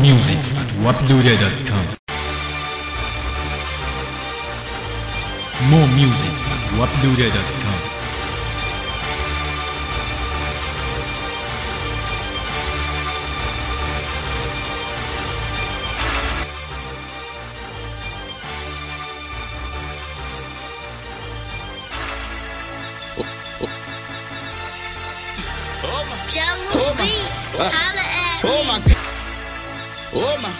music at waploaded.com. More music at waploaded.com. Oh my, Jahlil Oh my- Beats, holla at oh me. My, g- oh my,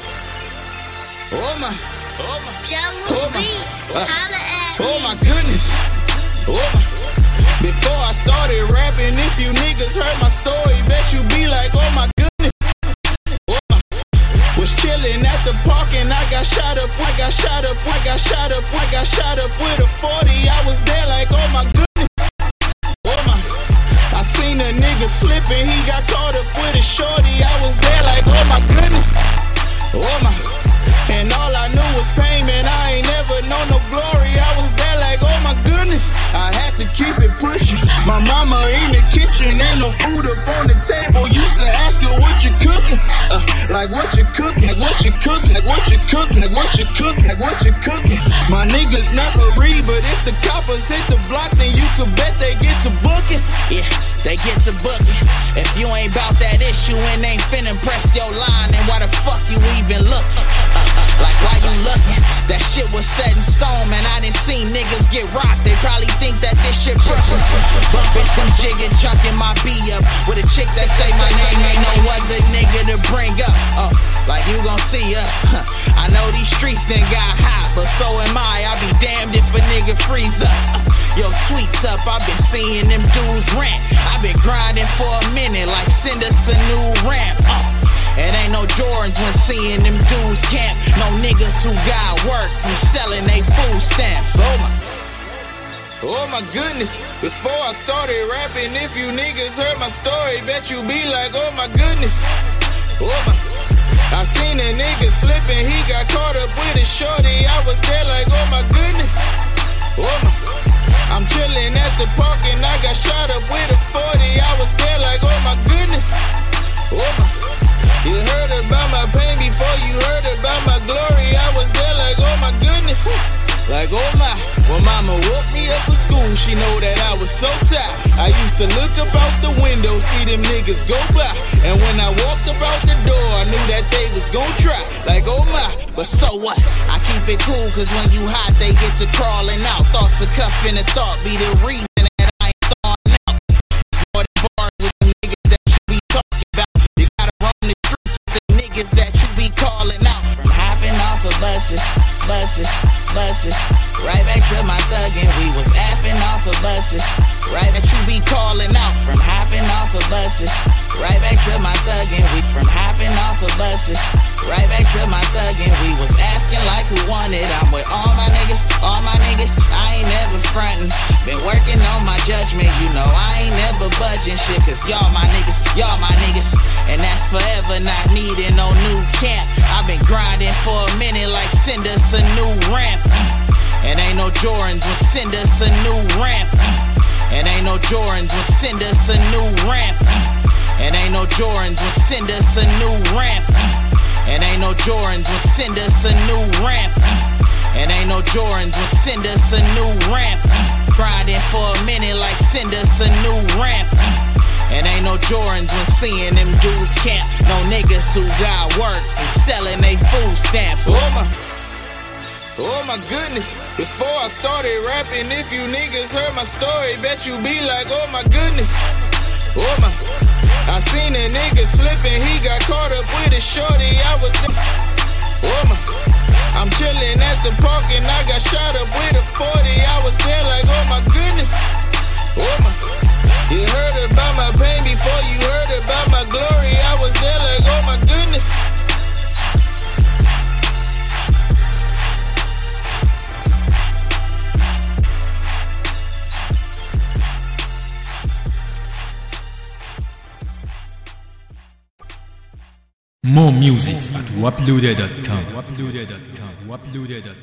oh my, oh my, Jahlil oh my- Beats, uh, holla at oh me. my goodness. Oh my. Before I started rapping, if you niggas heard my story, bet you be like, oh my goodness. Oh my. Was chilling at the park and I got shot up, I got shot up, I got shot up, I got shot up with a 40. I was there like, oh my goodness. Oh my. I seen a nigga slipping, he got caught up with a shorty. I was there like, oh my goodness. Oh my. And all I knew was pain, man. I ain't never known no glory. I was there like, oh my goodness. I had to keep it pushing. My mama in the kitchen, ain't no food up on the table. Used to ask her what you cooking. Uh, like what you cooking, like what you cooking, like what you cooking, like what you cooking, like what you cooking. My niggas never read, but if the coppers hit the block, then you could bet they get to booking. Yeah, they get to booking. If you ain't bout that issue and ain't finna press your line, then why the fuck was set in stone, man. I didn't see niggas get rocked. They probably think that this shit Brooklyn. Bumping some jig and chucking my B up with a chick that say my name. Ain't no other nigga to bring up. Oh, like you gon' see us. Huh. I know these streets done got hot, but so am I. I be damned if a nigga freeze up. Yo, tweets up. I been seeing them dudes rant. I been grinding for a minute, like send us a Jordans when seeing them dudes camp. No niggas who got work from selling they food stamps. Oh my. Oh my goodness, before I started rapping, if you niggas heard my story, bet you be like, oh my goodness. Oh my. I seen a nigga slipping, he got caught up with a shorty. I was there like, oh my goodness. Oh my. I'm chilling at the park and I got shot up with Like, oh my, when mama woke me up for school, she know that I was so tired. I used to look up out the window, see them niggas go by. And when I walked up out the door, I knew that they was gon' try. Like, oh my, but so what? I keep it cool, cause when you hot, they get to crawling out. Thoughts of cuffing a thought be the reason buses. Right back to my thuggin', we was asking off of buses. Right that you be calling out. From hopping off of buses. Right back to my thuggin', we from hopping off of buses. Right back to my thuggin', we was asking like who wanted. I'm with all my niggas, all my niggas. I ain't never frontin'. Been working on my judgment, you know I ain't never budging shit. Cause y'all my niggas, y'all my niggas. And that's forever not needing no new camp. Grinding for a minute like send us a new ramp. And ain't no Jordans would send us a new ramp. And ain't no Jordans would send us a new ramp. And ain't no Jordans would send us a new ramp. And ain't no Jordans would send us a new ramp. And ain't no Jordans would send us a new ramp. Grinding for a minute like send us a new ramp. Jordans when seeing them dudes camp. No niggas who got work from selling they food stamps. Oh my. Oh my goodness, before I started rapping, if you niggas heard my story, bet you be like, oh my goodness. Oh my, I seen a nigga slipping, he got caught up with a shorty, I was this. Oh my, I'm chilling at the park and I got shot up with a 40, I was there like, oh my goodness. More music at. Waploaded.com.